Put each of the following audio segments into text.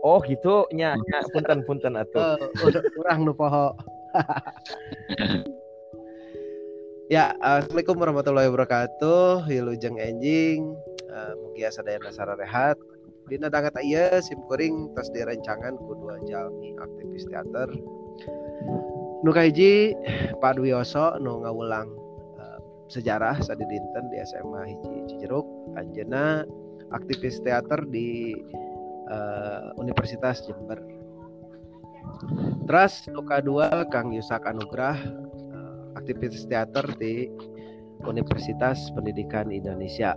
Oh gitu nya nya punten punten atuh. Uh, udah kurang nu poho. ya, Assalamualaikum warahmatullahi wabarakatuh. Hilujeng enjing. Uh, mugi sadayana rehat. Dina dangat ieu sim kuring tos direncangan ku dua jalmi aktivis teater. Nu kahiji Pak Dwioso nu ngawulang uh, sejarah sadi dinten di SMA hiji Cijeruk. Anjeuna aktivis teater di uh, Universitas Jember. Terus luka dua Kang Yusak Anugrah uh, aktivis teater di Universitas Pendidikan Indonesia.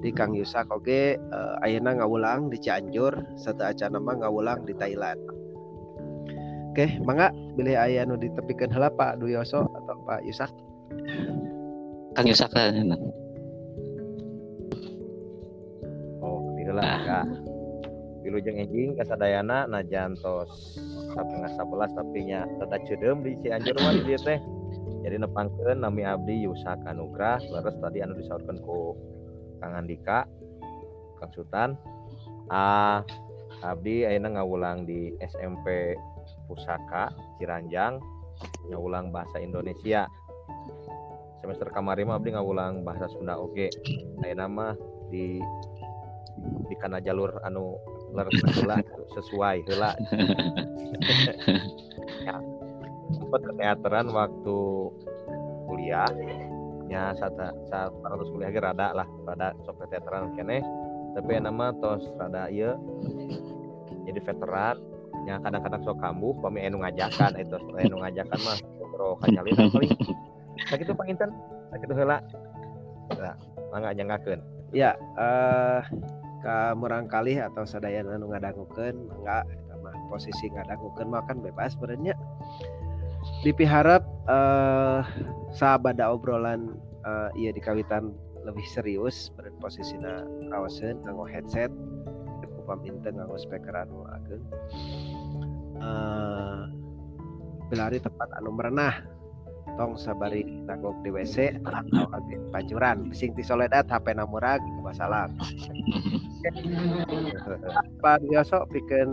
Di Kang Yusak oke uh, Ayana ngawulang di Cianjur satu acara nama ngawulang di Thailand. Oke mangga pilih ayah nu ditepikan hela Pak Duyoso atau Pak Yusak? Kang Yusak kan oh pilihlah kak. Jeng enjing kasadayana najantos setengah sebelas tapi nya tata cedem di Cianjur mah di teh. Jadi nepangkeun nami abdi Yusak Anugrah leres tadi anu disaurkeun ku Kang Andika Kang Sultan. Ah Abdi Aina ngawulang di SMP Pusaka Ciranjang ngawulang bahasa Indonesia. Semester kemarin mah Abdi ngawulang bahasa Sunda oke Aina mah di di kana jalur anu leres sesuai hela ya, sempat keteateran waktu kuliah nya saat saat para kuliah ge rada lah rada sok teateran kene. Tapi nama tos rada iya jadi veteran nya kadang-kadang sok kambuh pami enu ngajakan itu enu ngajakan mah bro kanyalin paling sakitu panginten sakitu heula. Nah, mangga nyanggakeun ya eh uh, ka murang kali atau sadayana anu ngadangukeun mangga sama posisi ngadangukeun mah kan bebas sebenarnya dipiharap uh, sahabada obrolan uh, iya di kawitan lebih serius pada posisinya kawasan nganggo headset paminta nganggo speaker anu ageng uh, belari tempat anu merenah tong sabari nanggok di WC atau ageng pancuran sing ti soledad HP namurag masalah Pak biasa bikin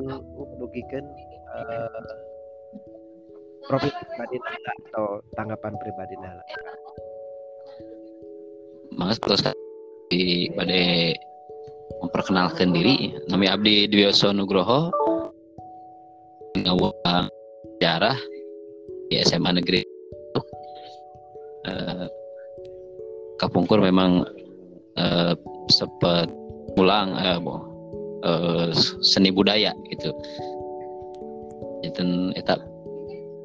dugikeun uh, profil pribadi atau tanggapan pribadi nala? Mas terus di pada memperkenalkan diri. Nami Abdi Dwioso Nugroho. Ngawang sejarah di SMA negeri uh, Kapungkur memang uh, sempat pulang uh, uh, seni budaya gitu. Itu etap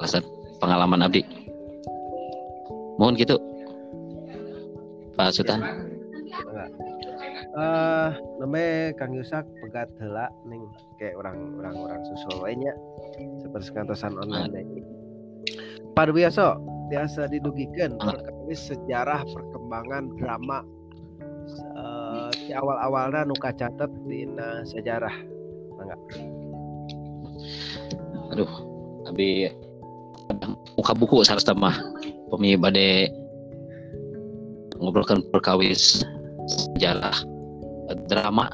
pasar pengalaman abdi. Mohon gitu. Pak Sultan uh, namanya Kang Yusak pegat hela ning kayak orang-orang orang susul lainnya seperti kantosan online. Ini Pak biasa biasa didugikan perkawis sejarah perkembangan drama uh, di awal-awalnya nuka catat di sejarah. Enggak aduh tapi muka buku sarasta mah pemi bade ngobrolkan perkawis sejarah drama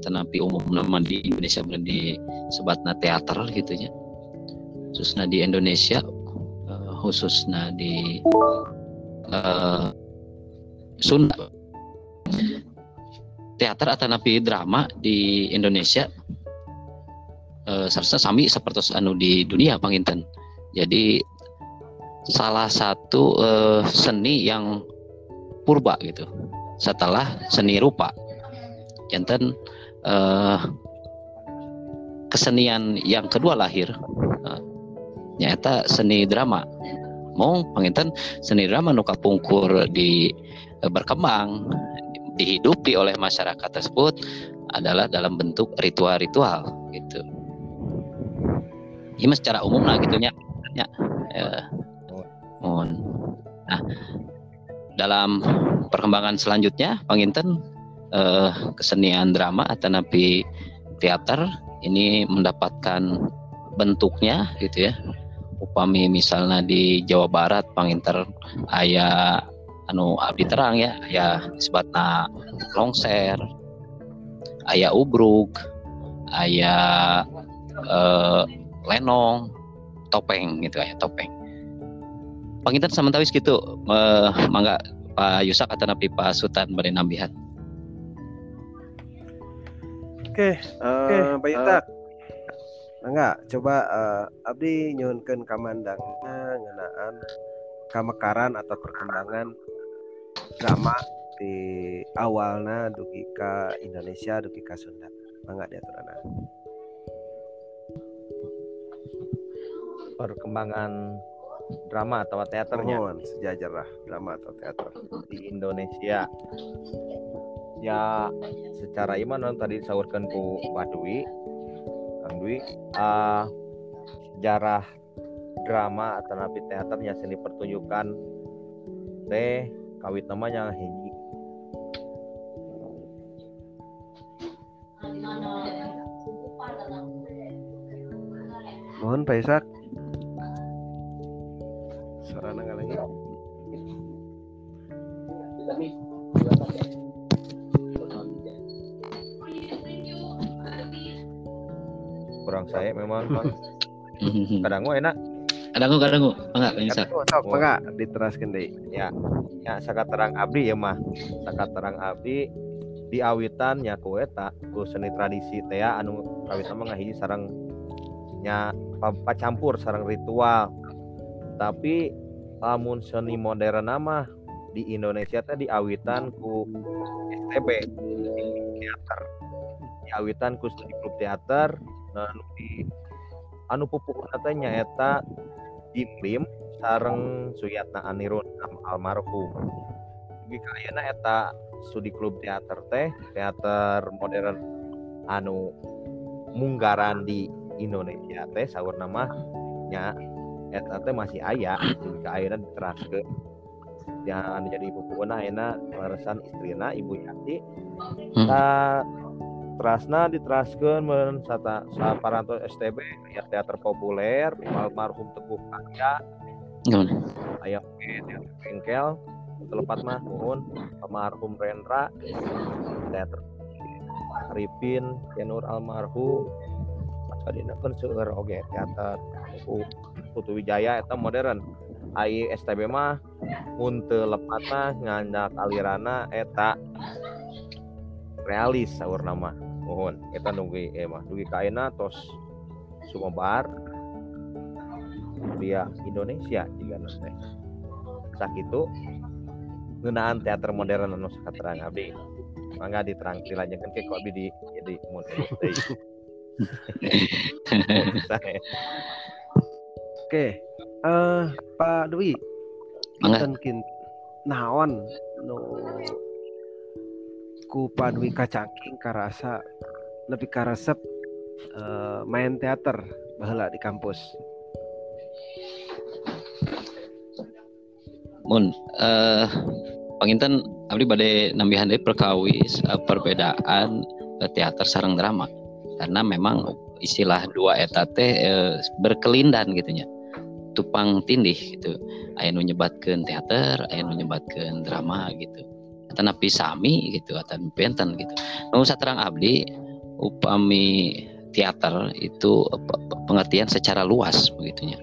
tenapi umum nama di Indonesia di sebatna teater gitu ya khususnya di Indonesia khususnya di uh, Sunda. Teater atau napi drama di Indonesia uh, sarasa sami seperti anu di dunia panginten jadi salah satu uh, seni yang purba gitu. Setelah seni rupa. Jantan uh, kesenian yang kedua lahir nyata seni drama. Mau penginten seni drama nuka pungkur di uh, berkembang dihidupi oleh masyarakat tersebut adalah dalam bentuk ritual-ritual gitu. Ini secara umum lah gitunya ya. Ya nah dalam perkembangan selanjutnya penginten eh, kesenian drama atau napi teater ini mendapatkan bentuknya gitu ya upami misalnya di Jawa Barat panginter ayah anu abdi terang ya ayah sebatna longser ayah ubruk ayah eh, lenong topeng gitu ya topeng pangitan samantawis gitu eh, mangga Pak Yusak atau napi Pak Sultan bari nambihan Oke, eh Pak Yutak. Enggak, coba eh, abdi nyunkeun kamandangna ngeunaan kamekaran atau perkembangan drama di awalnya dugi ka Indonesia dugi ka Sunda. Mangga diaturana. perkembangan drama atau teaternya Mohon sejajar lah drama atau teater. di Indonesia ya secara iman tadi disaurkan ku Pak Dwi Kang Dwi. Ah, sejarah drama atau napi teaternya seni pertunjukan teh kawit namanya hiji Mohon Pak Isak. Saya memang kadang gua enak. Kadang kadang mangga Pak Yusak Sok, sok, mangga diteraskeun deui. ya sakat terang abdi ya mah. Sakat terang abdi di awitan nya ku eta ku seni tradisi teh anu kawit mah nya pa- pacampur sarang ritual. Tapi lamun seni modern nama di Indonesia teh diawitan ku STB teater. Diawitan ku studi klub teater anu di anu pupuk teh nyaeta Jim Lim sareng Suyatna Anirun almarhum. Dugi ka ayeuna eta studi klub teater teh teater modern anu munggaran di Indonesia teh saur nama nya eta teh masih aya dugi ka ayeuna diteraskeun yang anu jadi pupukna ayeuna leresan istrina Ibu Yati. Hmm. Trasna diteraskeun meureun sata saparanto STB aya teater populer almarhum Teguh Karya. Gimana? aya oge teater bengkel telepat mah nuhun almarhum Rendra. Teater Arifin Yanur almarhum. Sadina kan seueur oge teater Putu, Wijaya eta modern. Ai STB mah mun teu lepatna ngandak alirana eta realis saur nama mohon kita nunggu eh mah dugi kaina tos sumebar via Indonesia juga nanti sakitu ngeunaan teater modern anu sakaterang abdi mangga diterang dilanjutkan ke kok abdi di jadi mun. Oke. Eh Pak Dwi. Mangga. Kinten kin naon nu ku Pak Dwi kacangking karasa lebih karesep eh, main teater baheula di kampus. Mun eh panginten abdi bade nambihan deui perkawis eh, perbedaan eh, teater sareng drama. Karena memang istilah dua eta teh eh, berkelindan gitu nya. Tupang tindih gitu. Aya nu teater aya nu drama gitu eta napi sami gitu atau benten gitu. Nu saterang abdi upami teater itu pe- pe- pengertian secara luas begitunya.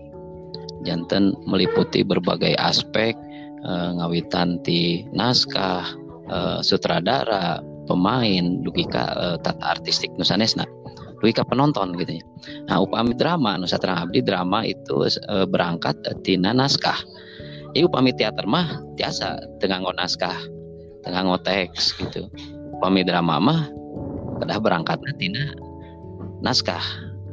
Janten meliputi berbagai aspek eh, ngawitan ti naskah eh, sutradara pemain dugi ka eh, tata artistik nusanesna dugi ka penonton gitu ya nah upami drama nusa terang abdi drama itu eh, berangkat tina naskah. Ieu upami teater mah tiasa tengah naskah tengah nggo teks gitu. Upami drama mah kedah berangkatna tina naskah.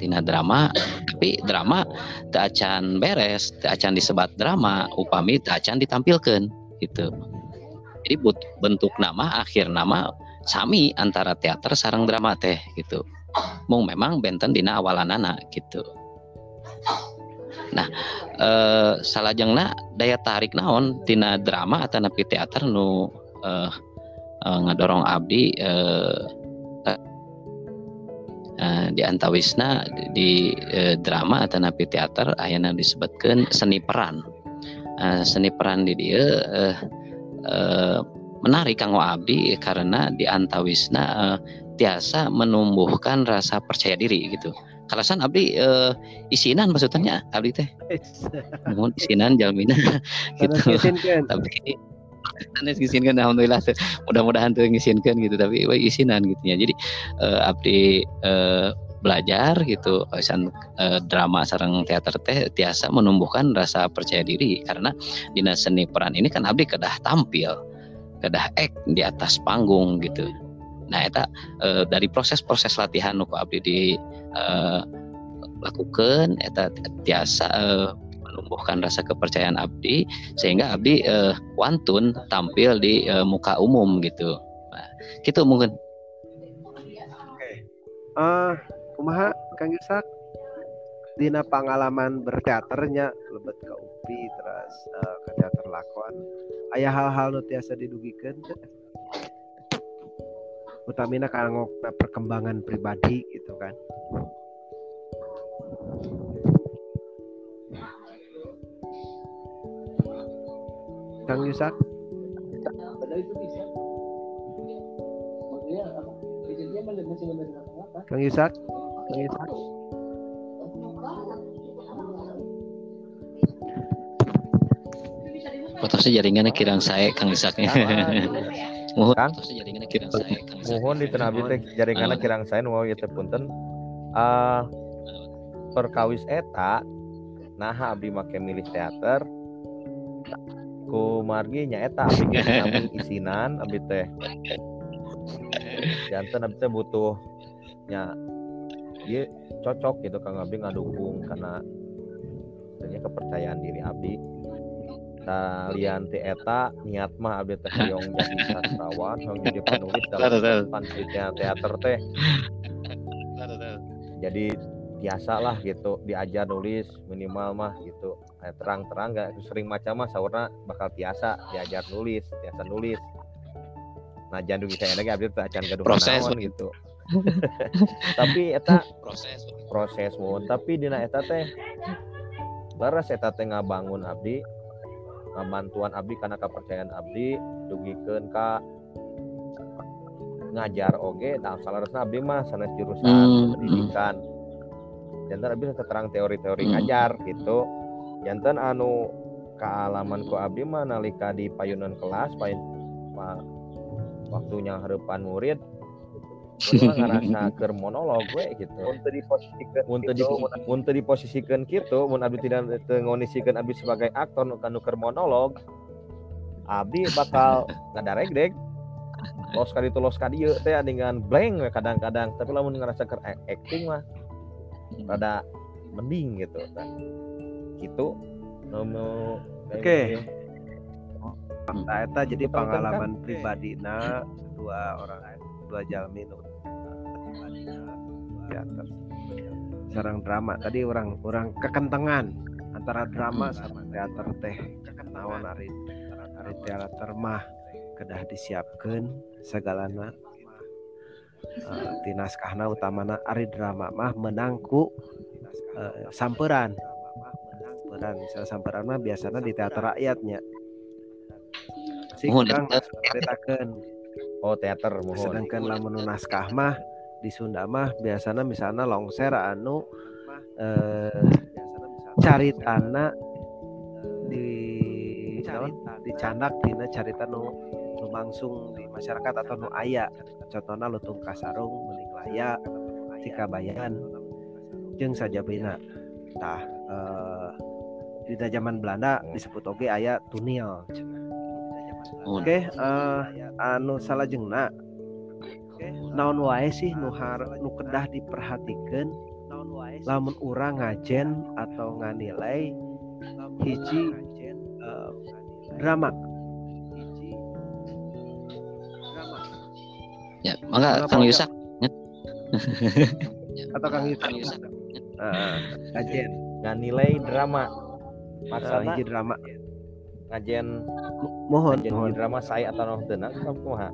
Tina drama tapi drama teu acan beres teu acan disebat drama upami teu acan ditampilkan gitu. Jadi bentuk nama akhir nama sami antara teater sarang drama teh gitu. Mung memang benten dina awalanana gitu. Nah eh, salajengna daya tarik naon tina drama atau napi teater nu eh, eh, ngadorong abdi eh, eh, di antawisna di eh, drama atau napi teater ayana disebutkan seni peran. Eh, seni peran di dia eh, eh, menarik kanggo abdi karena di antawisna eh, tiasa menumbuhkan rasa percaya diri gitu. Kalasan abdi uh, isinan maksudnya abdi teh? Mohon isinan jalmina gitu. Tapi Anes ngisinkan alhamdulillah. Mudah-mudahan tuh ngisinkan gitu tapi isinan gitu ya. Jadi uh, abdi uh, belajar gitu san uh, drama sarang teater teh tiasa menumbuhkan rasa percaya diri. Karena dinas seni peran ini kan abdi kedah tampil kedah ek di atas panggung gitu. Nah eta dari proses-proses latihan nu abdi di lakukan eta tiasa uh, menumbuhkan rasa kepercayaan abdi sehingga abdi uh, wantun tampil di uh, muka umum gitu. Nah, gitu mungkin. Oke. Uh, kumaha Kang Yusak? Dina pengalaman berteaternya lebet ke UPI terus uh, ke teater lakon. Ayah hal-hal nu tiasa didugikan utamina karena perkembangan pribadi gitu kan Kang Yusak? Kang Yusak? Kang Yusak? Potosnya jaringannya kirang saya Kang Isaknya. Mohon Kang jaringannya kirang saya Kang Mohon di tenabi teh jaringannya kirang saya nu ieu teh punten. Uh, perkawis eta nah abdi make milih teater ku margi nyaeta abdi namun isinan abdi teh jantan abdi teh butuh nya dia cocok gitu kang abdi ngadukung karena ternyata kepercayaan diri abdi. Kalian ti eta niat mah abdi teh yang jadi sastrawan yang jadi penulis dalam panitia teater teh. Jadi biasa lah gitu diajar nulis minimal mah gitu. Terang-terang gak sering macam mah saurna bakal biasa diajar nulis biasa nulis. Nah jangan bisa lagi abdi tak acan gaduh proses naon, gitu. Tapi eta proses proses mohon tapi dina eta teh laras eta teh ngabangun abdi ngabantuan abdi karena kepercayaan abdi dugikeun ka ngajar oge nah salarasna abdi mah sanes jurusan hmm, pendidikan. hmm. Jantan abdi terang teori-teori hmm. ngajar gitu. Jantan anu kealaman ku abdi mah nalika di payunan kelas payun pa, waktunya harapan murid ngerasa ker monolog gue gitu. Untuk diposisikan untuk di untuk diposisikan gitu mun abdi tidak ngonisikan abdi sebagai aktor nu kanu ker monolog abdi bakal ngadarek dek. Los kali itu los kali teh dengan blank kadang-kadang. Tapi lamun ngerasa ker acting mah rada mending gitu kan gitu nomo oke. okay. Nah, eta jadi pengalaman kan? pribadi na dua orang dua jalmi nu teater sarang drama tadi orang orang kekentengan antara drama sama teater teh nawan hari hari teater mah kedah disiapkan segalana uh, tinaskahna utamana ari drama mah menangku uh, samperan. Samperan misalnya samperan mah biasanya di teater rakyatnya. Si kurang ceritakan oh teater mohon. Sedangkan lamun naskah mah di Sunda mah biasanya misalnya longser anu eh, cari tanah di dicanak dina carita nu lumangsung di masyarakat atau nu aya contohnya lutung kasarung mening laya jika bayan jeng saja bina. Tah eh, di zaman Belanda disebut oke ayat tunil. Oke okay, uh, eh, anu salah jengna naon wae sih nu har nu kedah diperhatikan? Lamun urang ngajen atau nganilai hiji uh, drama ya maka kang Yusak atau kang Yusak uh, ngajen. Nganilai drama. Maksudnya uh, hiji drama. ngajen. Mohon, mohon. drama saya atau noh tenang kumaha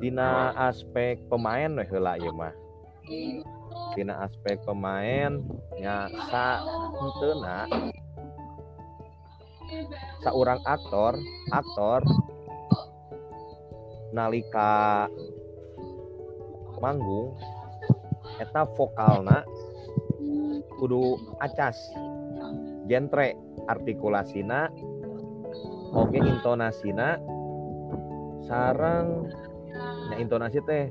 Dina aspek pemain weh heula ieu mah. Dina aspek pemain nya sa henteu seorang aktor, aktor. Nalika manggung eta vokalna kudu acas. Genre artikulasina oke intonasina sarang ya intonasi teh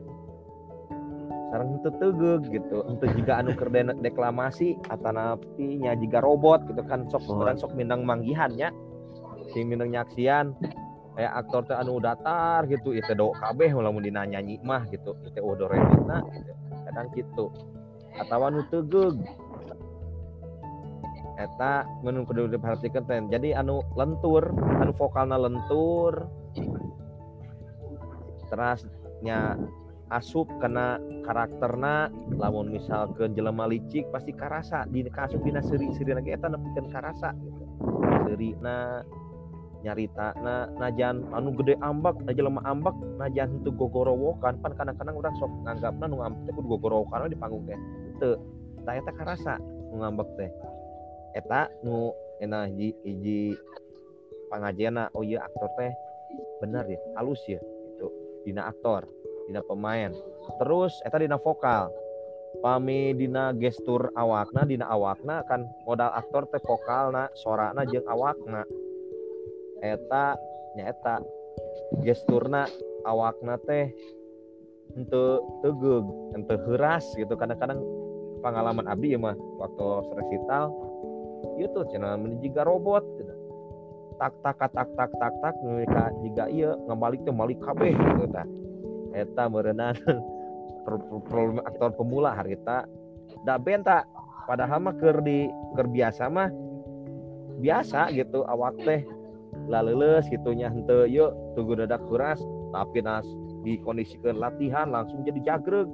sarang itu tegeg gitu. Untuk jika anu kerden deklamasi atau napinya jika robot gitu kan sok oh. sok minang manggihannya si minang nyaksian kayak aktor teh anu datar gitu itu do kabeh lamun dina nyanyi mah gitu itu udah remina gitu kadang gitu. Atau anu tegeg eta menurut kudu diperhatikan ten jadi anu lentur anu vokalna lentur terasnya asup karena karakterna lamun misal ke jelema licik pasti karasa di kasup dina seri seri lagi eta nepikeun karasa gitu. Seri na nyarita na najan anu gede ambak na jelema ambak najan itu gogorowokan pan kadang-kadang orang sok nganggapna nu ngambek teh kudu gogorowokan di panggung teh. Teu tah eta karasa nu ngambek teh. Eta nu enak hiji hiji oh iya aktor teh bener ya halus ya itu dina aktor dina pemain. Terus eta dina vokal. Pami dina gestur awakna dina awakna kan modal aktor teh vokalna sorana jeung awakna eta nyata gesturna awakna teh untuk tegeg untuk heras gitu. Kadang-kadang pengalaman abdi ya mah waktu resital itu channel juga robot gitu. tak tak tak tak tak tak mereka jika iya ngembalik tuh balik kabeh gitu ta eta merenang problem aktor pemula harita da benta padahal mah ker di ker biasa mah biasa gitu awak teh laleles gitunya hente yuk tunggu dadak kuras tapi nas dikondisikan latihan langsung jadi jagreg.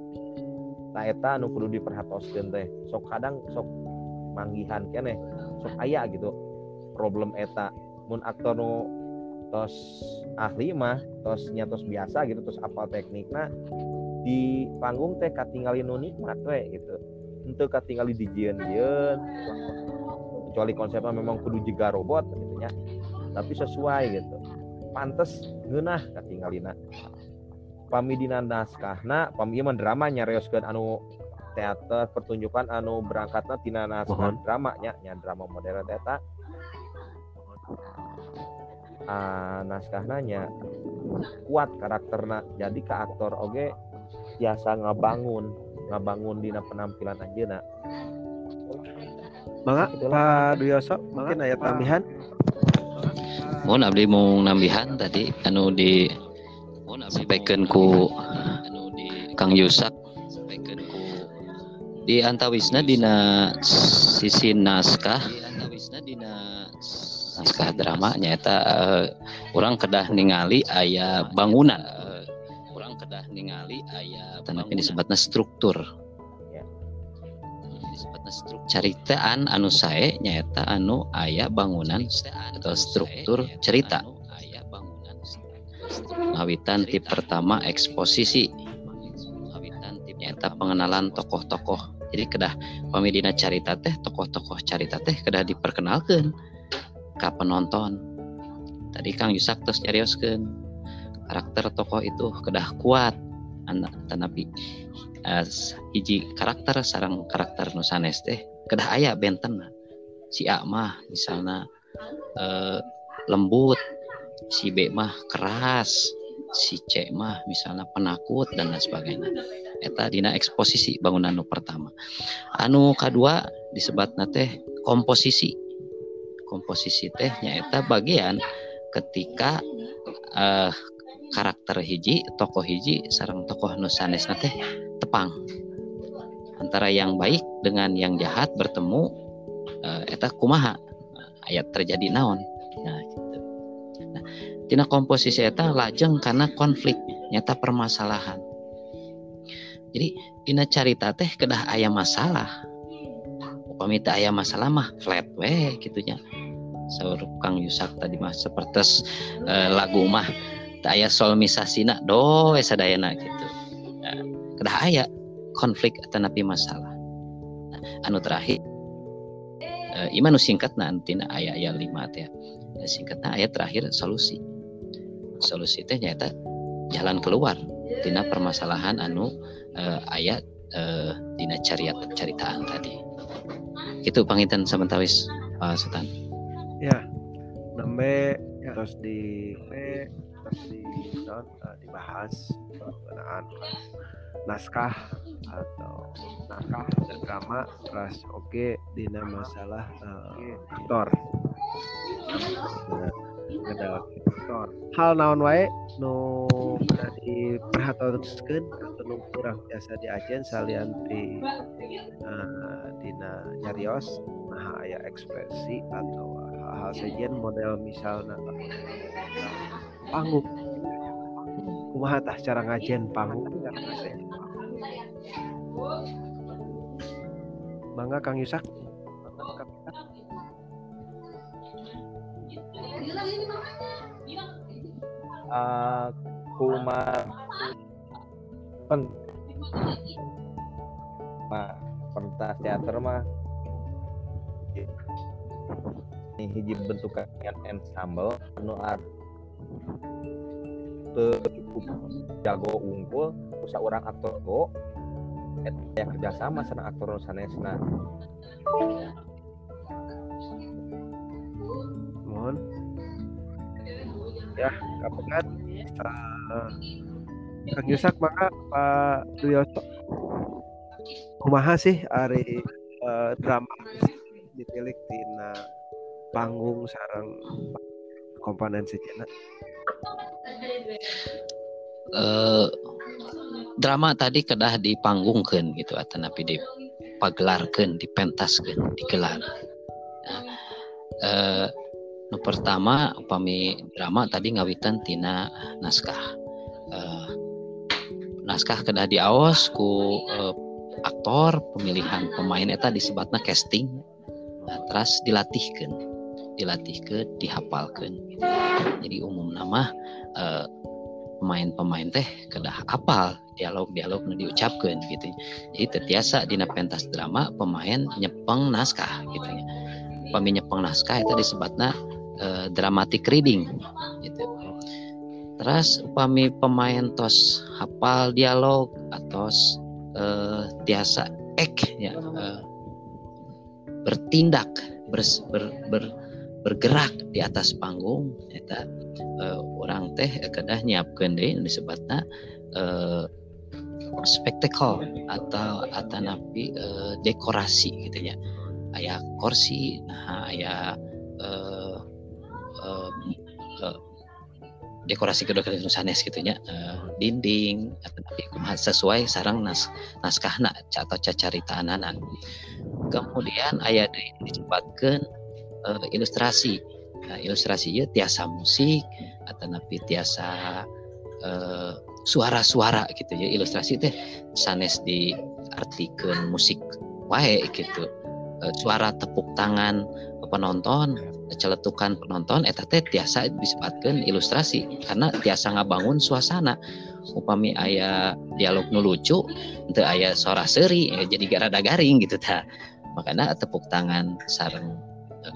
Nah eta nu kudu diperhatoskeun teh sok kadang sok manggihan kene sok aya gitu. Problem eta mun aktor nu tos ahli mah tos nyatos biasa gitu terus apa tekniknya di panggung teh katingali nu nikmat we gitu. Untuk di jieun jieun kecuali konsepnya memang kudu juga robot gitu tapi sesuai gitu. Pantes ngeunah katingalina pami dina naskahna pami drama nyareoskeun anu teater pertunjukan anu berangkatnya tina naskah drama nya nya drama modern eta. Uh, naskah nanya kuat karakterna jadi ke aktor oge biasa ngabangun ngabangun dina penampilan anjeuna. Mangga Pak Duyoso mungkin ayat tambahan mau abdi mau nambihan tadi anu di sampaikan ku anu di Kang Yusak. Di antawisna dina sisi naskah. Naskah drama nyata uh, orang kedah ningali ayah bangunan. Orang kedah ningali ayah tapi disebutnya struktur. Struktur ceritaan anu saya nyata anu ayah bangunan atau struktur cerita. Ngawitan tip pertama eksposisi. Nyata pengenalan tokoh-tokoh. Jadi kedah pamidina carita teh tokoh-tokoh carita teh kedah diperkenalkan ke penonton. Tadi Kang Yusak terus nyarioskan karakter tokoh itu kedah kuat anak tanapi hiji karakter sarang karakter nusanes teh kedah ayah benten si A mah misalnya uh, lembut si B mah keras si C mah misalnya penakut dan lain sebagainya. Eta dina eksposisi bangunan nu pertama. Anu kedua disebat teh komposisi. Komposisi teh nyaeta bagian ketika uh, karakter hiji tokoh hiji sarang tokoh nusanes teh tepang. Antara yang baik dengan yang jahat bertemu uh, eta kumaha? Ayat terjadi naon? Nah gitu. Nah tina komposisi eta lajeng karena konflik nyata permasalahan. Jadi dina carita teh kedah ayam masalah. Upami teh aya masalah mah flat we gitunya saur Kang Yusak tadi mah seperti uh, lagu mah tak aya solmisasina do sadayana gitu kedah aya konflik atau napi masalah. Nah, anu terakhir uh, iman singkat nanti ayat ayat lima teh singkatnya ayat terakhir solusi. Solusi teh nyata jalan keluar. Tina permasalahan anu uh, ayat uh, dina cariat ceritaan tadi. Itu pangitan sementawis Pak Sultan. Ya nembe ya. terus di terus di dibahas naskah atau naskah drama terus oke okay, dina masalah uh, aktor. Ada aktor. Hal naon wae nu pernah diperhatikan atau nu kurang biasa diajen salian di uh, dina nyarios nah aya ekspresi atau hal-hal sajian model misalnya panggung. Kumaha tah cara ngajen panggung Mangga Kang Yusak. Aku mah pen mah pentas teater mah. Ini hiji bentukan ensemble anu art. Cukup jago unggul usah orang aktor go yang kerjasama sana aktor sanesna. Mohon. Ya kapan uh, Kang Yusak maka Pak Duyoso kumaha sih hari uh, drama ditilik di panggung sarang komponen sejenak uh, drama tadi kedah dipanggungkan gitu atau napi dipagelarkan dipentaskan digelar. Nah, nu pertama upami drama tadi ngawitan tina naskah. Uh, naskah kedah diawas ku uh, aktor pemilihan pemain eta disebutnya casting. Nah, terus dilatihkan dilatihkan dihafalkan gitu. jadi umum nama uh, pemain-pemain teh kedah apal dialog-dialog nu diucapkan gitu. Jadi terbiasa di pentas drama pemain nyepeng naskah gitu ya. Pemain nyepeng naskah itu disebutnya uh, dramatic reading gitu. Terus upami pemain tos hafal dialog atau uh, tiasa ek ya uh, bertindak ber, ber, ber, bergerak di atas panggung. Eta uh, orang teh kedah nyiapkeun deui disebutna uh, spektakel atau atau napi uh, dekorasi gitu ya ayah kursi nah ayah uh, uh, uh, dekorasi kedua sanes gitu ya uh, dinding atau sesuai sarang nas naskahna atau cacarita anak kemudian ayat ini disebutkan uh, ilustrasi. Nah, ilustrasi ya tiasa musik atau napi tiasa uh, suara-suara gitu ya. Ilustrasi teh sanes diartikan musik wae gitu. Uh, suara tepuk tangan penonton celetukan penonton eta teh tiasa disebutkan ilustrasi. Karena tiasa ngabangun suasana. Upami ayah dialog nu lucu itu ayah suara seri ya jadi garada garing gitu ta. Makanya tepuk tangan sarang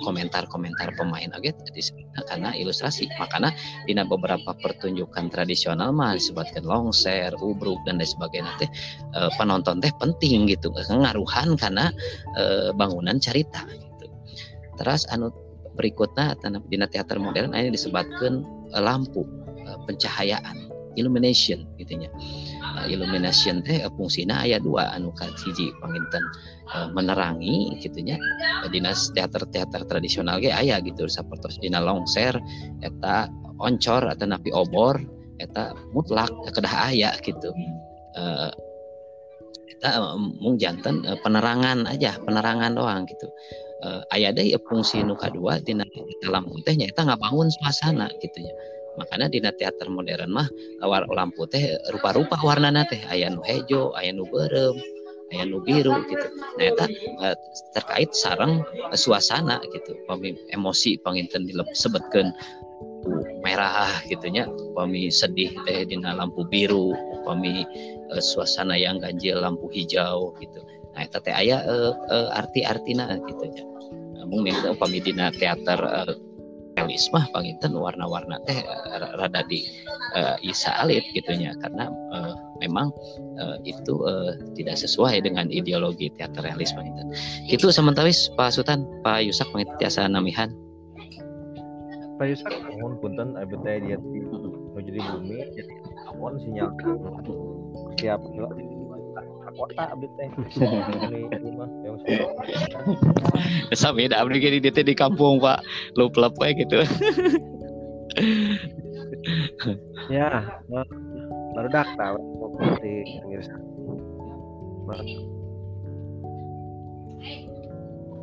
komentar-komentar pemain. Oke disebutkan karena ilustrasi. Makanya di beberapa pertunjukan tradisional mah disebutkan longser ubruk dan lain sebagainya teh eh, penonton teh penting gitu. Ngaruhan karena bangunan cerita gitu. Terus anu berikutnya di teater modern ini disebutkan lampu uh, pencahayaan illumination gitunya uh, illumination teh uh, fungsina ayat dua anu hiji panginten uh, menerangi gitunya uh, dinas teater-teater tradisional ge aya gitu sapertos dina longser eta oncor atau napi obor eta mutlak kedah aya gitu. Uh, kita mung jantan penerangan aja penerangan doang gitu. Uh, ayah deh fungsi nuka dua di lampu teh nyata nggak bangun suasana gitu ya makanya di teater modern mah war lampu teh rupa-rupa warna teh. Ayah nu hejo ayah nu berem nu biru gitu. Nah itu uh, terkait sarang uh, suasana gitu. Pami emosi panginten disebutkan merah gitunya pami sedih teh di lampu biru pami suasana yang ganjil lampu hijau gitu. Nah itu teh ayah uh, arti-artina gitu ya mungkin itu pamidina teater uh, realisme panginten warna-warna teh rada di uh, isalit gitunya karena uh, memang uh, itu uh, tidak sesuai dengan ideologi teater realis panginten. Itu sementara Pak Sultan, Pak Yusak panginten tiasa namihan. Pak Yusak mohon punten teh dia jadi bumi jadi sinyal. Siap kota abdi teh. Ini rumah yang sami da abdi dia di kampung pak. Lu pelep gitu. Ya baru dak tahu di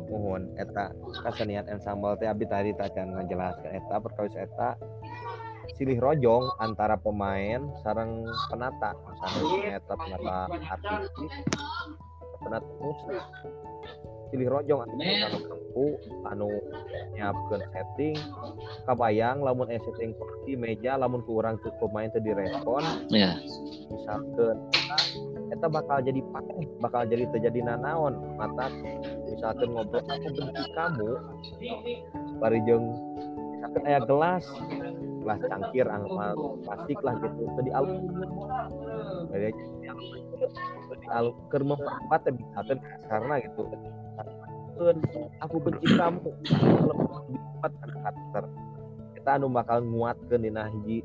mohon eta kesenian ensemble teh abdi tadi tak akan ngajelaskan eta perkawis eta silih rojong antara pemain sarang penata misalnya eta penata artis penata musik. Silih rojong antara anu anu nyiapkeun setting kabayang lamun eh setting seperti meja lamun kurang pemain teu direspon. Ya. Yeah. misalkan eta bakal jadi pakai bakal jadi terjadi nanaon. Mata misalkan ngobrol aku benci kamu? Bari aya gelas gelas cangkir angpal plastik lah gitu itu di alun dari di alun keur memperkuat misalkan karena gitu. Aku benci kamu. Lebih kuat karakter kita anu bakal nguatkeun dina hiji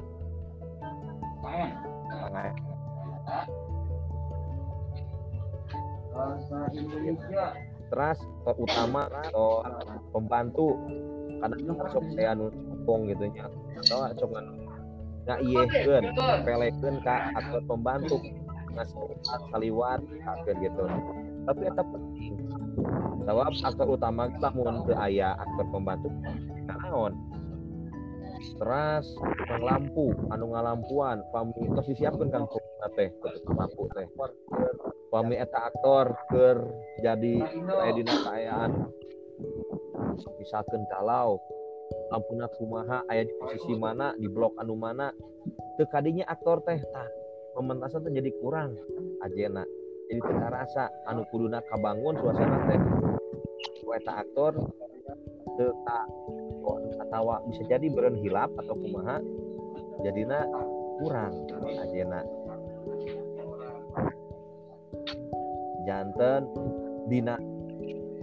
Terus utama atau pembantu kadang sok kayak anu copong gitu nya. Atau sok anu ngaiekeun pelekeun ka aktor pembantu. Ngasih saliwat kakeun gitu. Tapi itu penting. Sebab aktor utama kita mun teu aya aktor pembantu naon? Teras tukang lampu anu ngalampuan pami tos disiapkeun kan teh lampu teh. Pami eta aktor keur jadi aya dina kaayaan misalkan kalau lampuna kumaha ayah di posisi mana di blok anu mana. Teu kadinya aktor teh tah pementasan teh jadi kurang. Ajena jadi teu rasa anu kuduna kabangun suasana teh. Eta aktor teu atawa bisa jadi beren hilap atau kumaha jadina kurang. Ajena jantan dina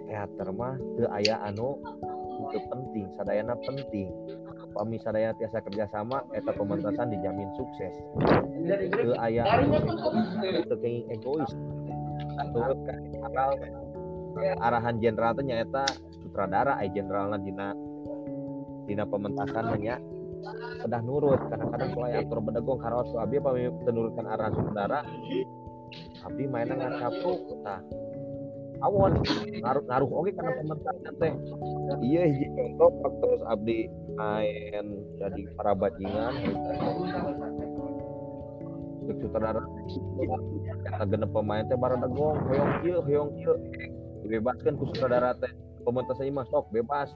teater mah ke ayah anu itu penting sadayana penting. Pami sadaya tiasa kerjasama eta pementasan dijamin sukses. Ke ayah anu kenging egois. Arahan jenderal teh nyaeta sutradara ay jenderalna dina dina pementasan nya sudah nurut. Kadang-kadang soalnya aktor bedegong karawat su abi pami menurutkan arahan sutradara abdi mainan ngacapu tah awon ngaruh ngaruh. Oke karena pementasan teh. Iya hiji contoh terus abdi main jadi para bajingan. Untuk sutradara kata genep pemain teh barang dagong hoyong kieu hoyong kieu dibebaskan ku sutradara teh. Pementasan mah sok bebas.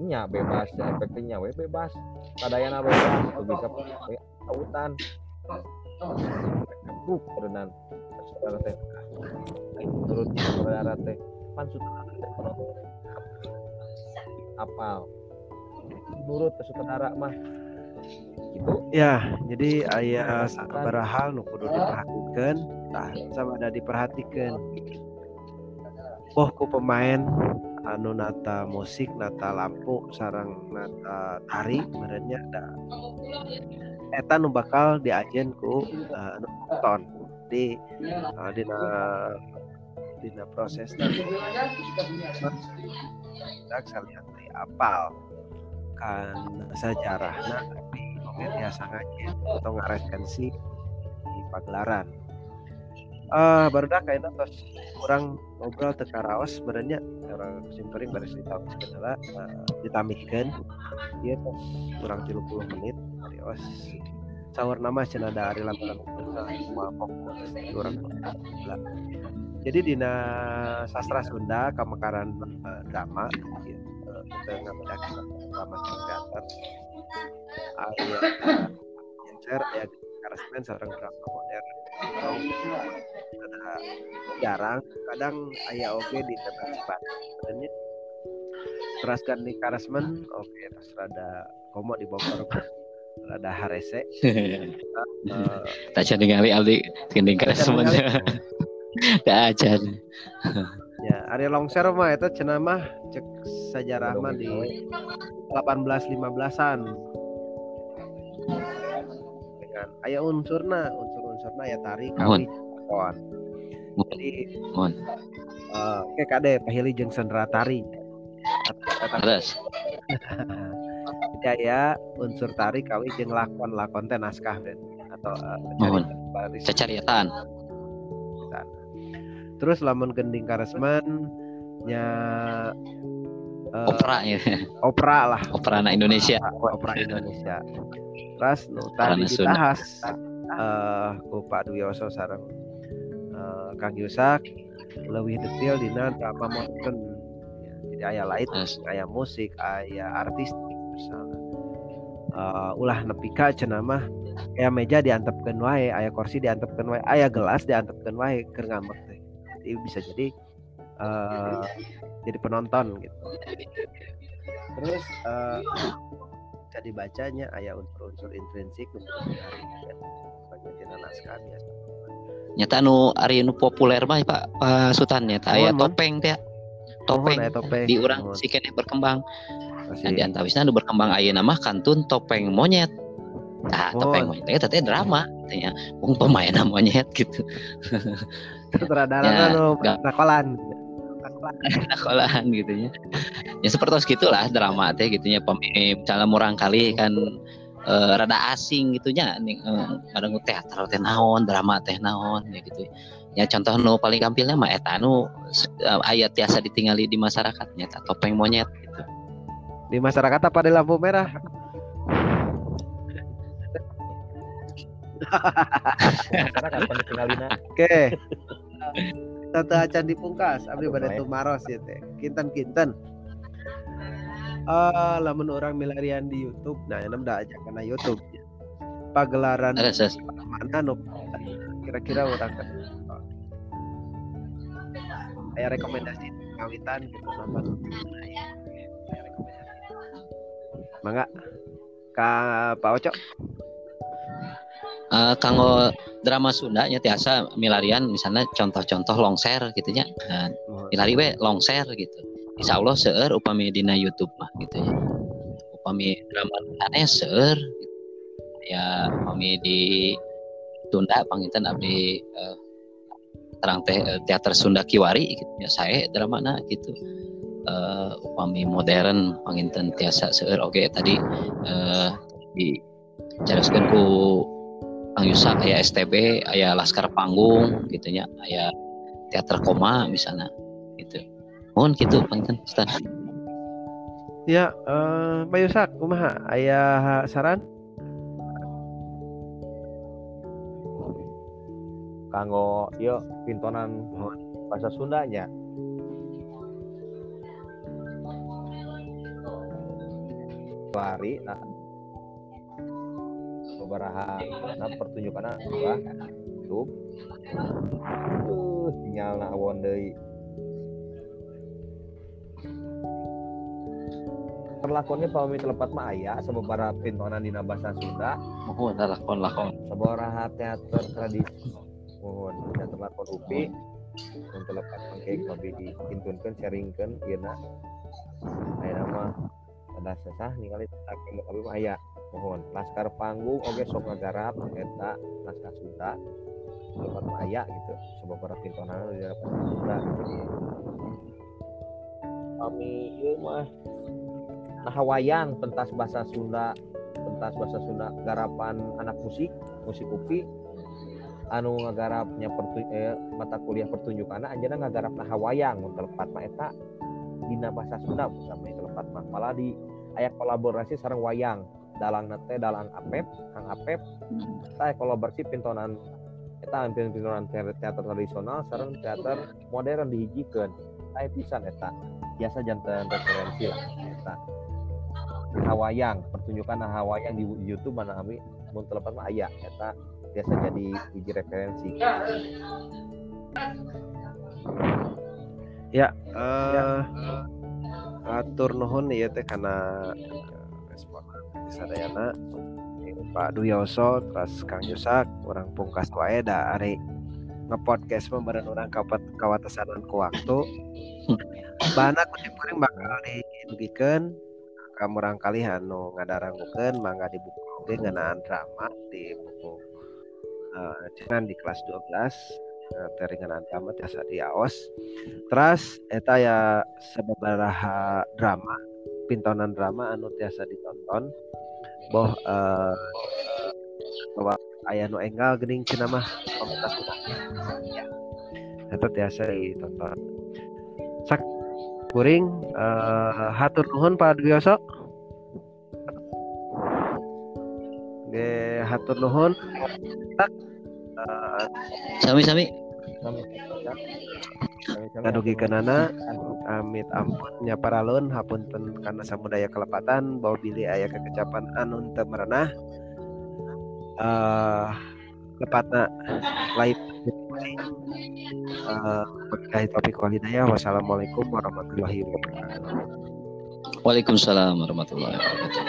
Nya bebas ya efeknya we bebas. Kadayana bebas tuh bisa tautan Buk, berenang saudara teh menurut saudara teh pan apal. Menurut saudara mah. Gitu. Ya jadi ayah sabar hal nu kudu diperhatikan nah sama ada diperhatikan. Oh ku pemain anu nata musik nata lampu sarang nata tari merenya ada eta nu bakal diajen ku uh, nonton. Di uh, dina dina proses tak salian teh apal. Kan sejarahna tapi oke biasa ngajen atau ngaresensi di pagelaran. Uh, baru dah kayaknya terus kurang ngobrol teka raos sebenarnya orang simpering baris ditambah segala uh, ditamihkan. Dia terus kurang 30 menit os sahur nama cina ada hari semua fokus kurang jadi dina sastra Sunda kamekaran uh, drama gitu, uh, kita ngambil drama teater. Ayat share ayat karasen seorang drama modern. Ada jarang kadang ayah oke di tempat sebenarnya Teras ganding karesmen oke terus rada komo di Bogor rada harese. Eh, Eh, tak jadi ngali. Abdi gending keras Tak aja ya Ari Longser mah itu cenah mah cek sejarah mah di 18 15-an dengan aya unsurna unsur-unsurna ya tari Mohon. kami kawan jadi Mohon. eh kayak kade pahili jeung sendera tari terus jaya unsur tari kami jeung lakon lakon teh naskah Ben. Atau eh, Mohon. Terus lamun gending karesman nya eh, opera ya. opera lah. Opera anak Indonesia. Opera Indonesia. Terus nu Opera tadi nasional. dibahas eh ku Pak Dwioso sareng eh, Kang Yusak lebih detail dina drama modern Ya, jadi aya lain terus aya musik aya artistik misalnya. Eh, ulah nepi ka cenah mah aya meja diantepkeun wae aya kursi diantepkeun wae aya gelas diantepkeun wae keur ngambek teh jadi bisa jadi eh jadi penonton gitu. Terus eh bisa dibacanya aya unsur-unsur intrinsik naskah biasa nyata nu ari nu populer mah Pak Pak Sultan nyata aya Mohon, mohon. topeng teh topeng. Aya topeng. Di urang Mohon. si kene berkembang. Nah di antawisna nu berkembang ayeuna mah kantun topeng monyet. Ah topeng monyet teh teh drama tanya pemain monyet gitu sutradara Ya, gak- nakolan sekolahan gitu ya. Ya seperti gitulah drama teh gitu ya misalnya murang kali kan eh, rada asing gitunya nih eh, kadang teater teh naon drama teh naon ya gitu. Ya contoh nu paling gampilnya mah eta nu eh, ayat tiasa ditinggali di masyarakat nyata topeng monyet gitu. Di masyarakat apa di lampu merah pentinggalina oke. Satu acan dipungkas abdi baik. tumaros ya teh. Kinten kinten. Eh lamun orang milarian di YouTube nah enem dah aja karena YouTube. Pagelaran mana nu kira-kira orang kan kayak rekomendasi ngawitan gitu nonton mangga. Ka Pak Oco Eh, kanggo drama Sunda nya tiasa milarian misalnya contoh-contoh longser gitu nya. Nah, milari we longser gitu. Insya Allah seueur upami dina YouTube mah gitu ya. Upami drama aneh seueur gitu. ya upami di Tunda panginten abdi eh, terang teh eh, teater Sunda Kiwari gitu ya saya drama na gitu. Eh, upami modern panginten tiasa seueur oke tadi eh, di jelaskeun ku Kang Yusak aya STB aya Laskar Panggung gitu nya aya teater koma misalnya gitu. Mohon gitu panginten Ustaz. Ya, eh Pak Yusak, kumaha? Aya saran? kanggo yo pintonan bahasa Sundanya. Bari nah beberapa nah pertunjukan apa YouTube. Tuh sinyal na awon deui perlakuannya pamit telepat mah aya sababaraha pintonan dina bahasa Sunda. Mohon lakon lakon sabaraha teater tradisi. Mohon teater lakon upi. Untuk lepas mangke kami dikintunkan sharingkan ieu aya nama ada sesah ningali tapi tapi mah aya mohon laskar panggung oge sok ngagarap eta naskah Sunda. Mah aya gitu. Sababaraha pintonan di dapat Sunda jadi kami ieu mah. Nah wayang pentas bahasa Sunda pentas bahasa Sunda garapan anak musik musik upi. Anu ngagarapnya pertu eh, mata kuliah pertunjukan anjana ngagarap nah wayang mun telepat mah eta dina bahasa Sunda telepat mah malah di aya kolaborasi sareng wayang. Dalang nate dalang apep kang apep. Kita aya kolaborasi pintonan eta hampir pintonan teater, teater tradisional sareng teater modern dihijikeun aya pisan eta. Biasa jantan referensi lah eta. Hawayang pertunjukan hawayang di YouTube mana kami mun telepat mah aya eta biasa jadi hiji referensi Ya, eh atur nuhun ya teh karena respon sadayana Pak Duyoso terus Kang Yusak orang pungkas wae da ari ngepodcast memberen orang kawat kawatasanan ku waktu. Bahana kutip kuring bakal didugikan kamu kali anu ngadarangukeun mangga di buku oge ngeunaan drama di buku uh, di kelas 12 uh, teringan drama tiasa di aos. Terus eta ya sababaraha drama pintonan drama anu tiasa ditonton. Boh uh, bahwa ayah nu enggal gening cina mah komunitas ya eta tiasa ditonton. Sak kuring uh, hatur nuhun Pak Dwioso Ge hatur nuhun. uh, Sami-sami. ngadugi kenana. Amit ampun nya paralun hapunten karena samudaya kelepatan bahwa bilih aya kekecapan anu teu merenah. Uh, lepatna lain uh, berkait topik walidaya. Wassalamualaikum warahmatullahi wabarakatuh. Waalaikumsalam warahmatullahi wabarakatuh.